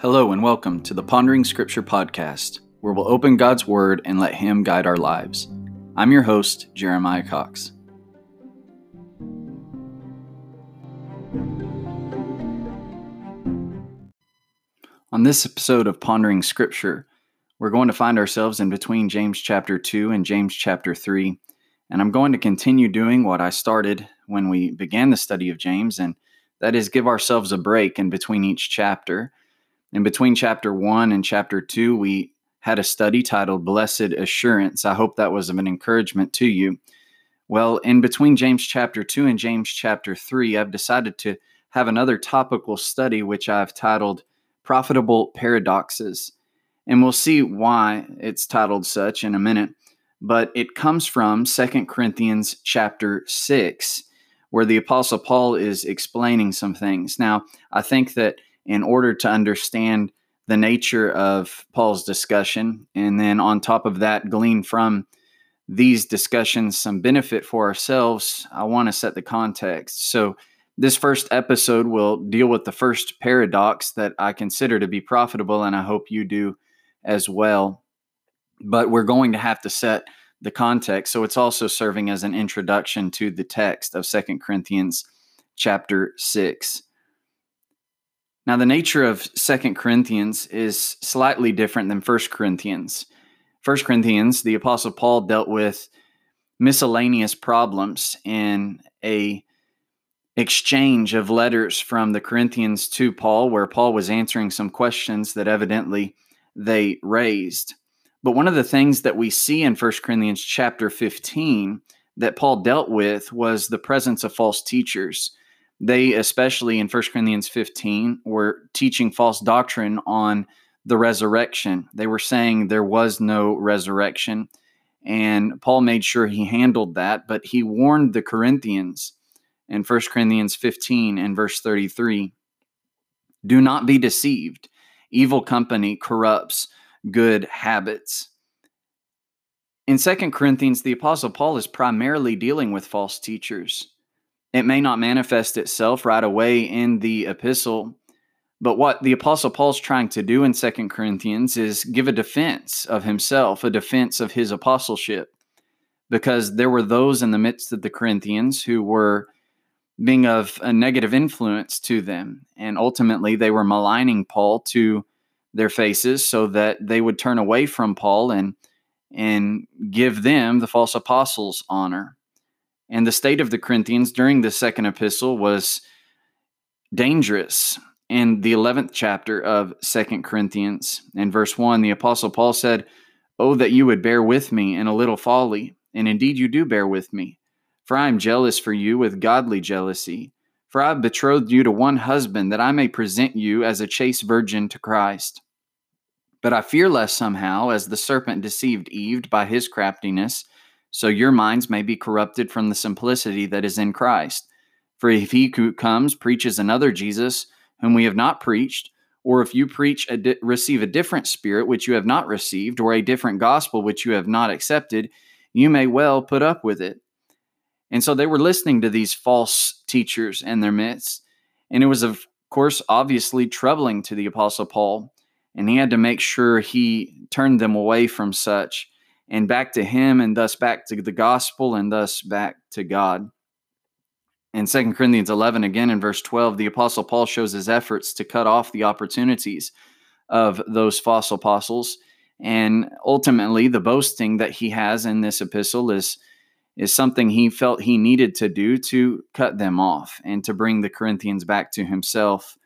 Hello, and welcome to the Pondering Scripture podcast, where we'll open God's Word and let Him guide our lives. I'm your host, Jeremiah Cox. On this episode of Pondering Scripture, we're going to find ourselves in between James chapter 2 and James chapter 3, and I'm going to continue doing what I started when we began the study of James, and that is give ourselves a break in between each chapter in between chapter one and chapter two, we had a study titled Blessed Assurance. I hope that was of an encouragement to you. Well, in between James chapter 2 and James chapter 3, I've decided to have another topical study, which I've titled Profitable Paradoxes. And we'll see why it's titled such in a minute. But it comes from Second Corinthians chapter 6, where the Apostle Paul is explaining some things. Now, I think that in order to understand the nature of Paul's discussion. And then on top of that, glean from these discussions some benefit for ourselves, I want to set the context. So, this first episode will deal with the first paradox that I consider to be profitable, and I hope you do as well. But we're going to have to set the context. So, it's also serving as an introduction to the text of Second Corinthians chapter 6. Now, the nature of Second Corinthians is slightly different than First Corinthians. First Corinthians, the Apostle Paul dealt with miscellaneous problems in a exchange of letters from the Corinthians to Paul, where Paul was answering some questions that evidently they raised. But one of the things that we see in First Corinthians chapter 15 that Paul dealt with was the presence of false teachers they especially in 1 corinthians 15 were teaching false doctrine on the resurrection. They were saying there was no resurrection and paul made sure he handled that but he warned the corinthians in 1 corinthians 15 and verse 33 do not be deceived. Evil company corrupts good habits. In 2 corinthians the apostle paul is primarily dealing with false teachers it may not manifest itself right away in the epistle, but what the apostle Paul's trying to do in Second Corinthians is give a defense of himself, a defense of his apostleship. Because there were those in the midst of the Corinthians who were being of a negative influence to them. And ultimately, they were maligning Paul to their faces so that they would turn away from Paul and, and give them, the false apostles, honor. And the state of the Corinthians during the second epistle was dangerous. In the 11th chapter of Second Corinthians, in verse 1, the Apostle Paul said, Oh, that you would bear with me in a little folly, and indeed you do bear with me. For I am jealous for you with godly jealousy. For I have betrothed you to one husband, that I may present you as a chaste virgin to Christ. But I fear lest somehow, as the serpent deceived Eve by his craftiness, so your minds may be corrupted from the simplicity that is in Christ. For if he who comes preaches another Jesus, whom we have not preached, or if you preach a di- receive a different spirit which you have not received, or a different gospel which you have not accepted, you may well put up with it. And so they were listening to these false teachers in their midst, and it was of course obviously troubling to the apostle Paul, and he had to make sure he turned them away from such and back to him and thus back to the gospel and thus back to God. In 2 Corinthians 11, again in verse 12, the Apostle Paul shows his efforts to cut off the opportunities of those false apostles. And ultimately, the boasting that he has in this epistle is, is something he felt he needed to do to cut them off and to bring the Corinthians back to himself.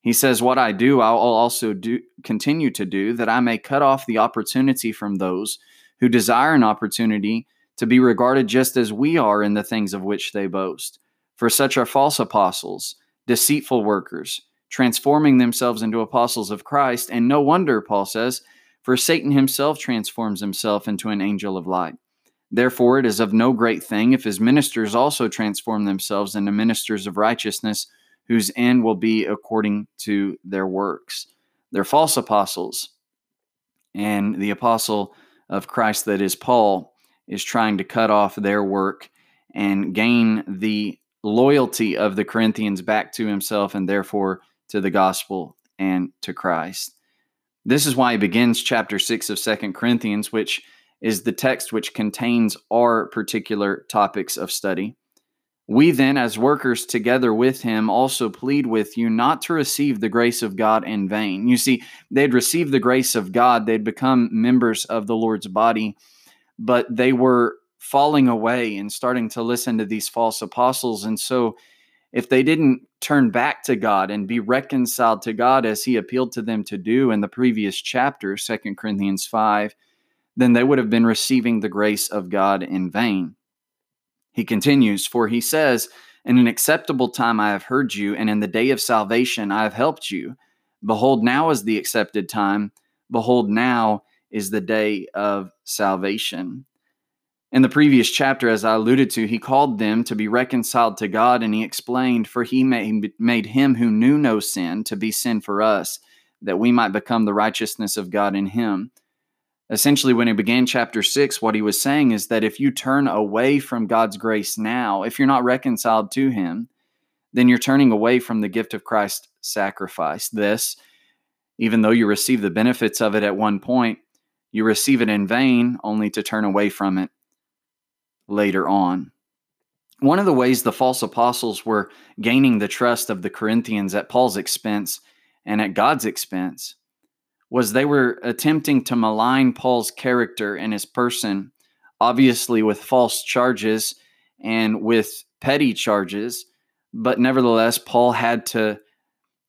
He says, What I do, I'll also do continue to do, that I may cut off the opportunity from those who desire an opportunity to be regarded just as we are in the things of which they boast. For such are false apostles, deceitful workers, transforming themselves into apostles of Christ. And no wonder, Paul says, for Satan himself transforms himself into an angel of light. Therefore, it is of no great thing if his ministers also transform themselves into ministers of righteousness, whose end will be according to their works. They're false apostles. And the apostle of Christ that is Paul is trying to cut off their work and gain the loyalty of the Corinthians back to himself and therefore to the gospel and to Christ. This is why he begins chapter 6 of Second Corinthians, which is the text which contains our particular topics of study. We then, as workers together with him, also plead with you not to receive the grace of God in vain. You see, they'd received the grace of God, they'd become members of the Lord's body, but they were falling away and starting to listen to these false apostles. And so, if they didn't turn back to God and be reconciled to God as he appealed to them to do in the previous chapter, Second Corinthians 5, then they would have been receiving the grace of God in vain. He continues, For he says, In an acceptable time I have heard you, and in the day of salvation I have helped you. Behold, now is the accepted time. Behold, now is the day of salvation. In the previous chapter, as I alluded to, he called them to be reconciled to God, and he explained, For he made, him who knew no sin to be sin for us, that we might become the righteousness of God in him. Essentially, when he began chapter six, what he was saying is that if you turn away from God's grace now, if you're not reconciled to him, then you're turning away from the gift of Christ's sacrifice. This, even though you receive the benefits of it at one point, you receive it in vain only to turn away from it later on. One of the ways the false apostles were gaining the trust of the Corinthians at Paul's expense and at God's expense was they were attempting to malign Paul's character and his person, obviously with false charges and with petty charges. But nevertheless, Paul had to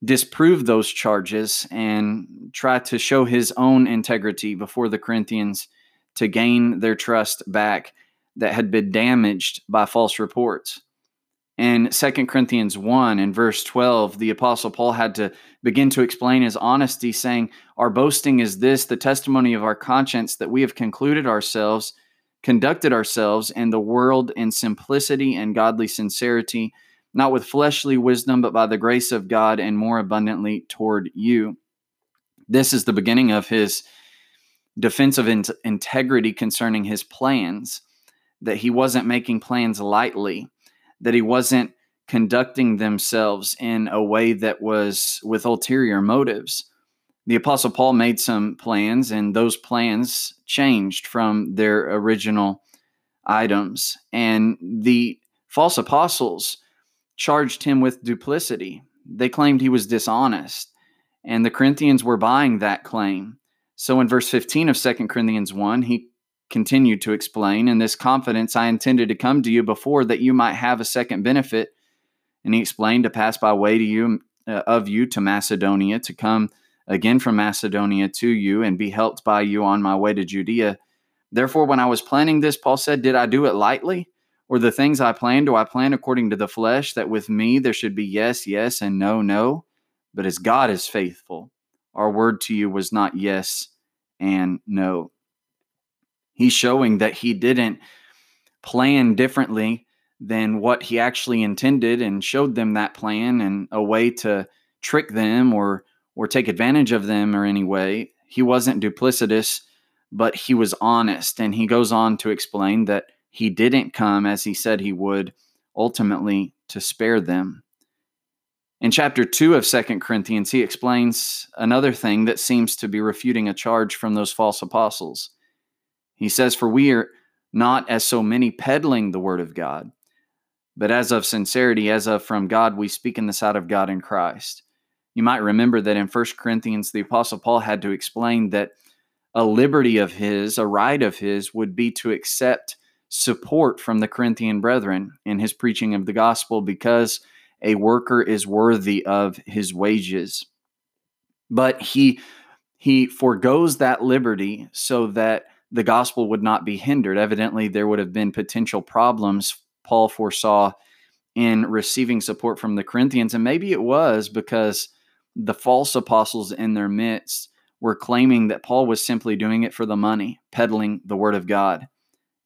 disprove those charges and try to show his own integrity before the Corinthians to gain their trust back that had been damaged by false reports. In 2 Corinthians 1 and verse 12, the Apostle Paul had to begin to explain his honesty, saying, Our boasting is this, the testimony of our conscience, that we have concluded ourselves, conducted ourselves in the world in simplicity and godly sincerity, not with fleshly wisdom, but by the grace of God and more abundantly toward you. This is the beginning of his defense of in- integrity concerning his plans, that he wasn't making plans lightly that he wasn't conducting themselves in a way that was with ulterior motives. The Apostle Paul made some plans, and those plans changed from their original items. And the false apostles charged him with duplicity. They claimed he was dishonest, and the Corinthians were buying that claim. So in verse 15 of 2 Corinthians 1, he continued to explain, in this confidence I intended to come to you before that you might have a second benefit. And he explained to pass by way to you uh, of you to Macedonia, to come again from Macedonia to you and be helped by you on my way to Judea. Therefore, when I was planning this, Paul said, Did I do it lightly? Or the things I plan, do I plan according to the flesh, that with me there should be yes, yes, and no, no? But as God is faithful, our word to you was not yes and no. He's showing that he didn't plan differently than what he actually intended and showed them that plan and a way to trick them or or take advantage of them or any way. He wasn't duplicitous, but he was honest and he goes on to explain that he didn't come as he said he would ultimately to spare them. In chapter 2 of Second Corinthians, he explains another thing that seems to be refuting a charge from those false apostles. He says, For we are not as so many peddling the word of God, but as of sincerity, as of from God, we speak in the sight of God in Christ. You might remember that in 1 Corinthians, the Apostle Paul had to explain that a liberty of his, a right of his, would be to accept support from the Corinthian brethren in his preaching of the gospel because a worker is worthy of his wages. But he he foregoes that liberty so that the gospel would not be hindered. Evidently, there would have been potential problems Paul foresaw in receiving support from the Corinthians. And maybe it was because the false apostles in their midst were claiming that Paul was simply doing it for the money, peddling the word of God.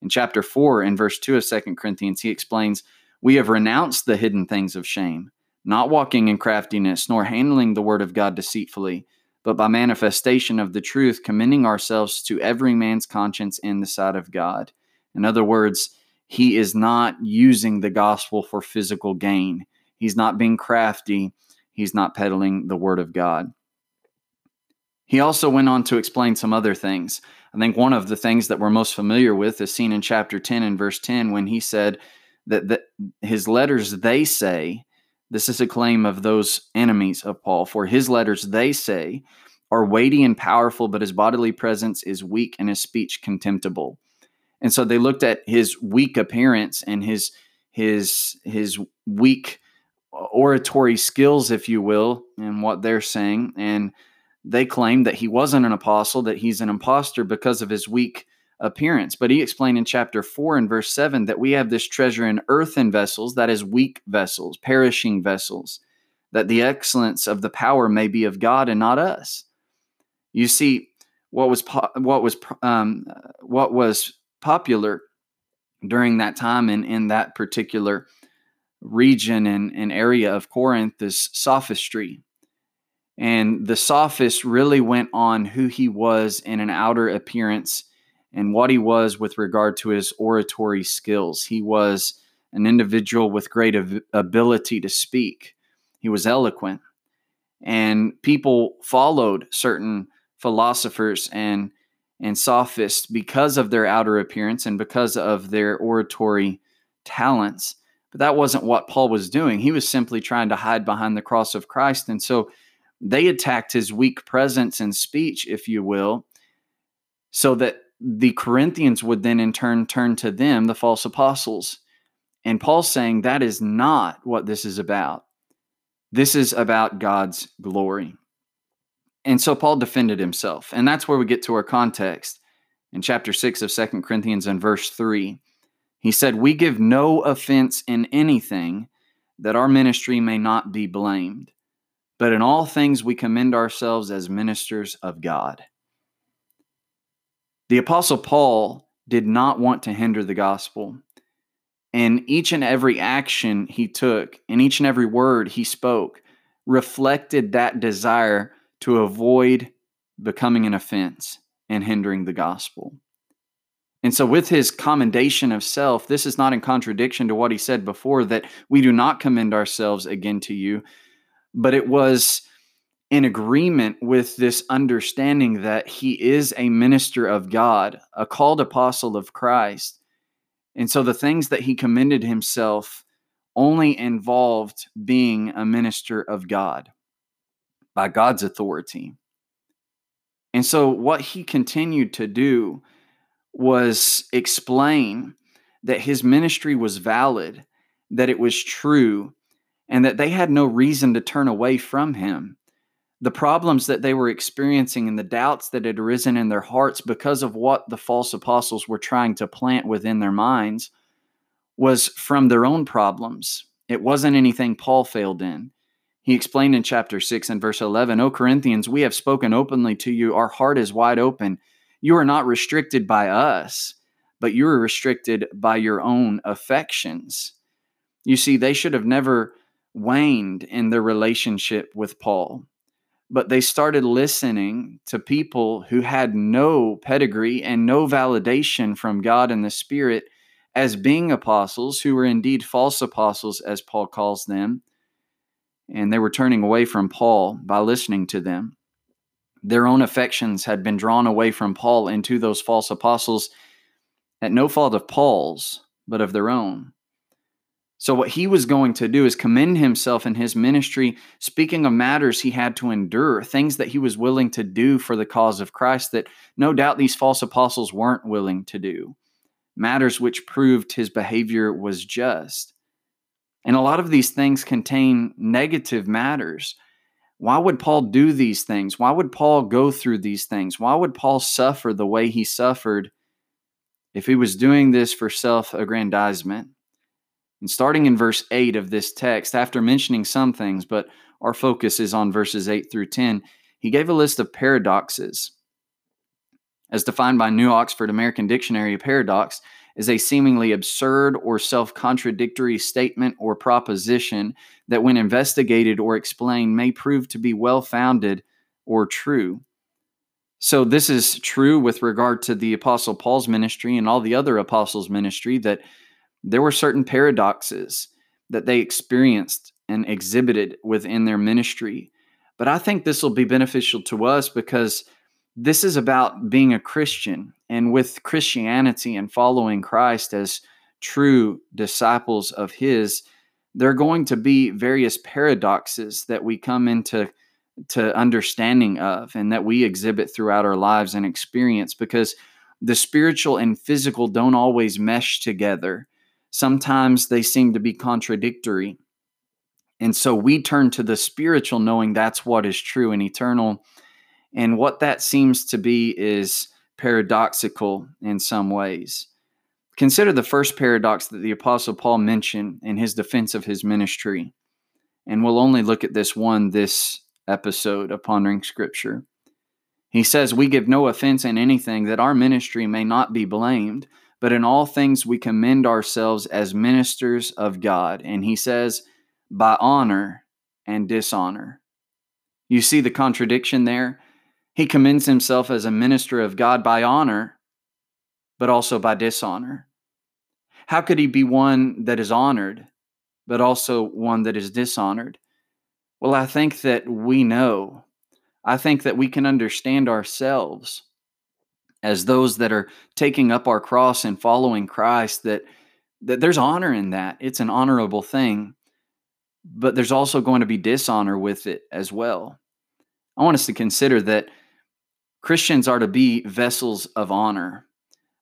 In chapter 4, in verse 2 of 2 Corinthians, he explains, We have renounced the hidden things of shame, not walking in craftiness, nor handling the word of God deceitfully but by manifestation of the truth, commending ourselves to every man's conscience in the sight of God. In other words, he is not using the gospel for physical gain. He's not being crafty. He's not peddling the word of God. He also went on to explain some other things. I think one of the things that we're most familiar with is seen in chapter 10 and verse 10 when he said that the, his letters, they say, this is a claim of those enemies of Paul, for his letters, they say, are weighty and powerful, but his bodily presence is weak and his speech contemptible. And so they looked at his weak appearance and his his his weak uh, oratory skills, if you will, and what they're saying, and they claim that he wasn't an apostle, that he's an impostor because of his weak appearance. But he explained in chapter 4 and verse 7 that we have this treasure in earthen vessels, that is, weak vessels, perishing vessels, that the excellence of the power may be of God and not us. You see, what was what was um, what was popular during that time and in that particular region and, and area of Corinth is sophistry. And the sophist really went on who he was in an outer appearance and what he was with regard to his oratory skills. He was an individual with great ability to speak, he was eloquent. And people followed certain philosophers and and sophists because of their outer appearance and because of their oratory talents. But that wasn't what Paul was doing. He was simply trying to hide behind the cross of Christ. And so they attacked his weak presence and speech, if you will, so that the Corinthians would then in turn turn to them, the false apostles. And Paul's saying that is not what this is about. This is about God's glory. And so Paul defended himself. And that's where we get to our context in chapter 6 of Second Corinthians and verse 3. He said, We give no offense in anything that our ministry may not be blamed, but in all things we commend ourselves as ministers of God. The Apostle Paul did not want to hinder the gospel. And each and every action he took, and each and every word he spoke, reflected that desire to avoid becoming an offense and hindering the gospel. And so, with his commendation of self, this is not in contradiction to what he said before that we do not commend ourselves again to you, but it was in agreement with this understanding that he is a minister of God, a called apostle of Christ. And so, the things that he commended himself only involved being a minister of God by God's authority. And so, what he continued to do was explain that his ministry was valid, that it was true, and that they had no reason to turn away from him. The problems that they were experiencing and the doubts that had arisen in their hearts because of what the false apostles were trying to plant within their minds was from their own problems. It wasn't anything Paul failed in. He explained in chapter 6 and verse 11, O Corinthians, we have spoken openly to you. Our heart is wide open. You are not restricted by us, but you are restricted by your own affections. You see, they should have never waned in their relationship with Paul, but they started listening to people who had no pedigree and no validation from God and the Spirit as being apostles, who were indeed false apostles, as Paul calls them and they were turning away from Paul by listening to them. Their own affections had been drawn away from Paul into those false apostles at no fault of Paul's, but of their own. So, what he was going to do is commend himself in his ministry, speaking of matters he had to endure, things that he was willing to do for the cause of Christ that no doubt these false apostles weren't willing to do, matters which proved his behavior was just. And a lot of these things contain negative matters. Why would Paul do these things? Why would Paul go through these things? Why would Paul suffer the way he suffered if he was doing this for self aggrandizement? And starting in verse 8 of this text, after mentioning some things, but our focus is on verses 8 through 10, he gave a list of paradoxes. As defined by New Oxford American Dictionary, a paradox is a seemingly absurd or self contradictory statement or proposition that, when investigated or explained, may prove to be well founded or true. So, this is true with regard to the Apostle Paul's ministry and all the other apostles' ministry that there were certain paradoxes that they experienced and exhibited within their ministry. But I think this will be beneficial to us because this is about being a Christian. And with Christianity and following Christ as true disciples of His, there are going to be various paradoxes that we come into to understanding of and that we exhibit throughout our lives and experience because the spiritual and physical don't always mesh together. Sometimes they seem to be contradictory. And so we turn to the spiritual knowing that's what is true and eternal. And what that seems to be is paradoxical in some ways. Consider the first paradox that the Apostle Paul mentioned in his defense of his ministry. And we'll only look at this one this episode of Pondering Scripture. He says, We give no offense in anything that our ministry may not be blamed, but in all things we commend ourselves as ministers of God. And he says, By honor and dishonor. You see the contradiction there? He commends himself as a minister of God by honor, but also by dishonor. How could he be one that is honored, but also one that is dishonored? Well, I think that we know. I think that we can understand ourselves as those that are taking up our cross and following Christ that that there's honor in that. It's an honorable thing. But there's also going to be dishonor with it as well. I want us to consider that Christians are to be vessels of honor,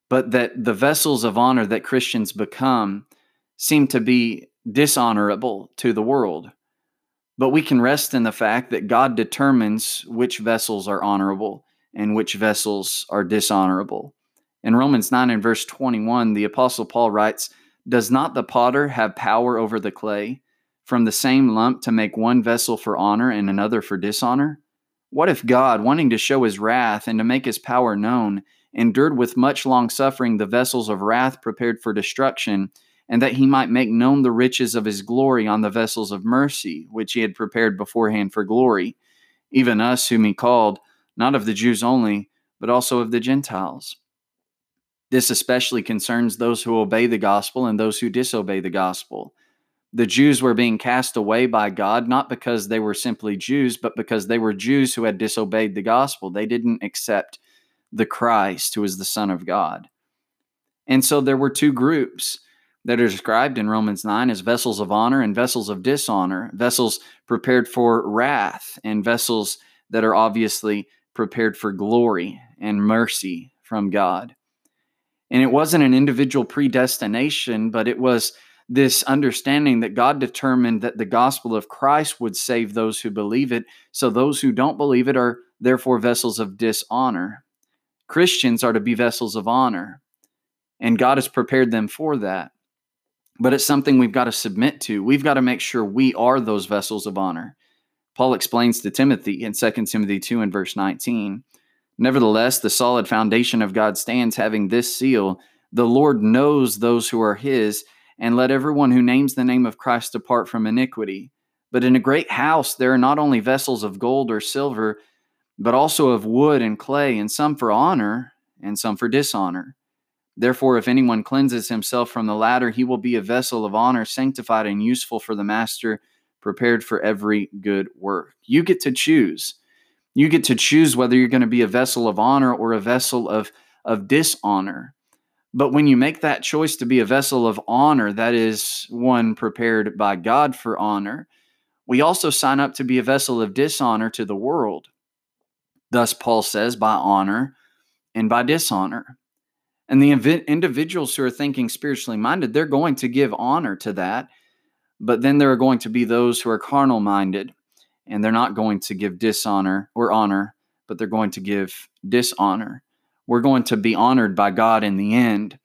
but that the vessels of honor that Christians become seem to be dishonorable to the world. But we can rest in the fact that God determines which vessels are honorable and which vessels are dishonorable. In Romans 9 and verse 21, the Apostle Paul writes, Does not the potter have power over the clay, from the same lump to make one vessel for honor and another for dishonor? What if God, wanting to show his wrath and to make his power known, endured with much long suffering the vessels of wrath prepared for destruction, and that he might make known the riches of his glory on the vessels of mercy, which he had prepared beforehand for glory, even us whom he called, not of the Jews only, but also of the Gentiles? This especially concerns those who obey the gospel and those who disobey the gospel the Jews were being cast away by God, not because they were simply Jews, but because they were Jews who had disobeyed the gospel. They didn't accept the Christ, who is the Son of God. And so there were two groups that are described in Romans 9 as vessels of honor and vessels of dishonor, vessels prepared for wrath, and vessels that are obviously prepared for glory and mercy from God. And it wasn't an individual predestination, but it was this understanding that God determined that the gospel of Christ would save those who believe it. So those who don't believe it are therefore vessels of dishonor. Christians are to be vessels of honor, and God has prepared them for that. But it's something we've got to submit to. We've got to make sure we are those vessels of honor. Paul explains to Timothy in 2 Timothy 2 and verse 19 Nevertheless, the solid foundation of God stands, having this seal The Lord knows those who are his and let everyone who names the name of Christ depart from iniquity. But in a great house there are not only vessels of gold or silver, but also of wood and clay, and some for honor, and some for dishonor. Therefore, if anyone cleanses himself from the latter, he will be a vessel of honor, sanctified and useful for the master, prepared for every good work. You get to choose. You get to choose whether you're going to be a vessel of honor or a vessel of, of dishonor. But when you make that choice to be a vessel of honor, that is one prepared by God for honor, we also sign up to be a vessel of dishonor to the world. Thus, Paul says, by honor and by dishonor. And the individuals who are thinking spiritually minded, they're going to give honor to that. But then there are going to be those who are carnal minded, and they're not going to give dishonor or honor, but they're going to give dishonor we're going to be honored by God in the end.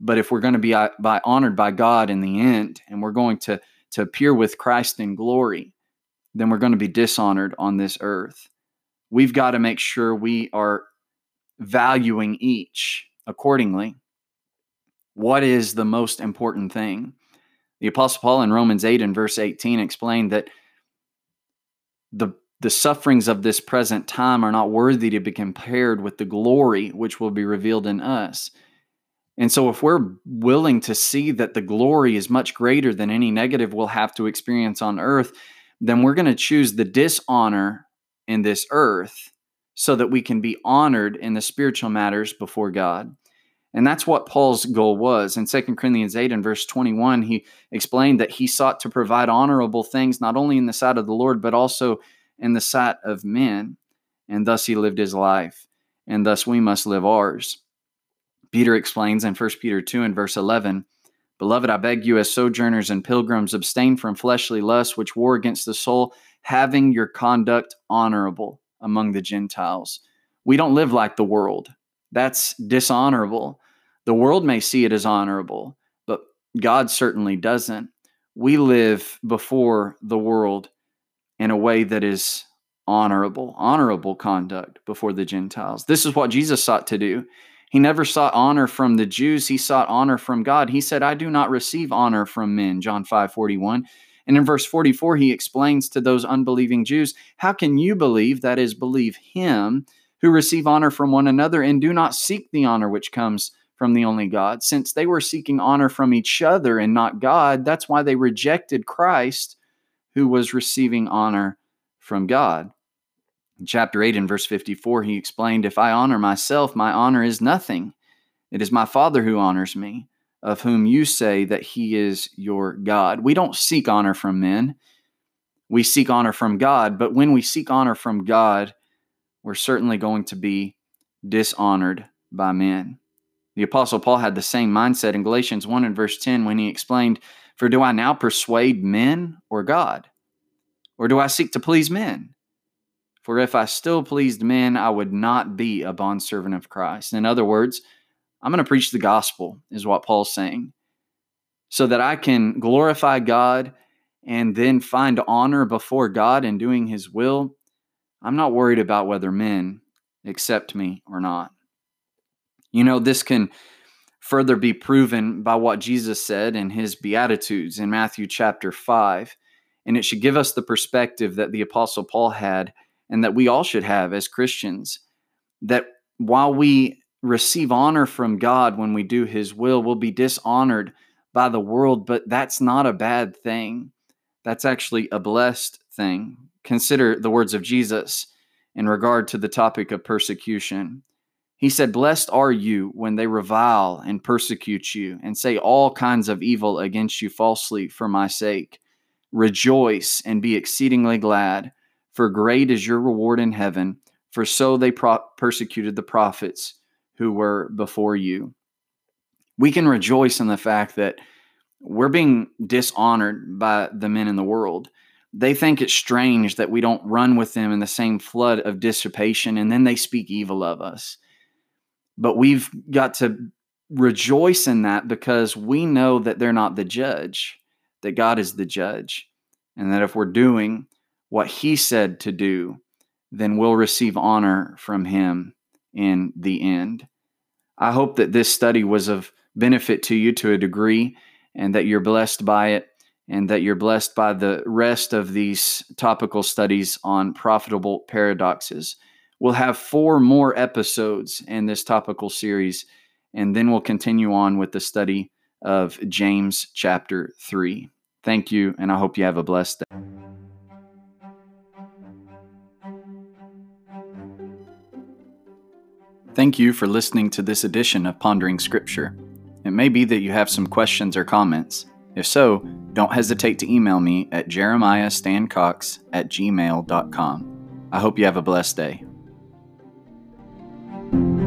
But if we're going to be uh, by, honored by God in the end, and we're going to, to appear with Christ in glory, then we're going to be dishonored on this earth. We've got to make sure we are valuing each accordingly. What is the most important thing? The Apostle Paul in Romans 8 and verse 18 explained that the the sufferings of this present time are not worthy to be compared with the glory which will be revealed in us. And so, if we're willing to see that the glory is much greater than any negative we'll have to experience on earth, then we're going to choose the dishonor in this earth so that we can be honored in the spiritual matters before God. And that's what Paul's goal was. In 2 Corinthians 8 and verse 21, he explained that he sought to provide honorable things not only in the sight of the Lord, but also in the sight of men. And thus he lived his life. And thus we must live ours. Peter explains in 1 Peter 2 and verse 11 Beloved, I beg you, as sojourners and pilgrims, abstain from fleshly lusts which war against the soul, having your conduct honorable among the Gentiles. We don't live like the world. That's dishonorable. The world may see it as honorable, but God certainly doesn't. We live before the world in a way that is honorable, honorable conduct before the Gentiles. This is what Jesus sought to do. He never sought honor from the Jews, he sought honor from God. He said, I do not receive honor from men, John 5 41. And in verse 44, he explains to those unbelieving Jews, How can you believe, that is, believe him, who receive honor from one another and do not seek the honor which comes from the only God? Since they were seeking honor from each other and not God, that's why they rejected Christ, who was receiving honor from God. In chapter 8 and verse 54, he explained, If I honor myself, my honor is nothing. It is my Father who honors me of whom you say that he is your God. We don't seek honor from men. We seek honor from God, but when we seek honor from God, we're certainly going to be dishonored by men. The Apostle Paul had the same mindset in Galatians 1 and verse 10 when he explained, For do I now persuade men or God? Or do I seek to please men? For if I still pleased men, I would not be a bondservant of Christ. In other words, I'm going to preach the gospel, is what Paul's saying, so that I can glorify God and then find honor before God in doing his will. I'm not worried about whether men accept me or not. You know, this can further be proven by what Jesus said in his Beatitudes in Matthew chapter 5. And it should give us the perspective that the Apostle Paul had and that we all should have as Christians. That while we receive honor from God when we do His will. We'll be dishonored by the world, but that's not a bad thing. That's actually a blessed thing. Consider the words of Jesus in regard to the topic of persecution. He said, Blessed are you when they revile and persecute you and say all kinds of evil against you falsely for my sake. Rejoice and be exceedingly glad, for great is your reward in heaven, for so they pro- persecuted the prophets who were before you. We can rejoice in the fact that we're being dishonored by the men in the world. They think it's strange that we don't run with them in the same flood of dissipation and then they speak evil of us. But we've got to rejoice in that because we know that they're not the judge, that God is the judge, and that if we're doing what He said to do, then we'll receive honor from Him in the end. I hope that this study was of benefit to you to a degree and that you're blessed by it and that you're blessed by the rest of these topical studies on profitable paradoxes. We'll have four more episodes in this topical series, and then we'll continue on with the study of James chapter 3. Thank you, and I hope you have a blessed day. Thank you for listening to this edition of Pondering Scripture. It may be that you have some questions or comments. If so, don't hesitate to email me at jeremiahstancox at gmail.com. I hope you have a blessed day. Thank you.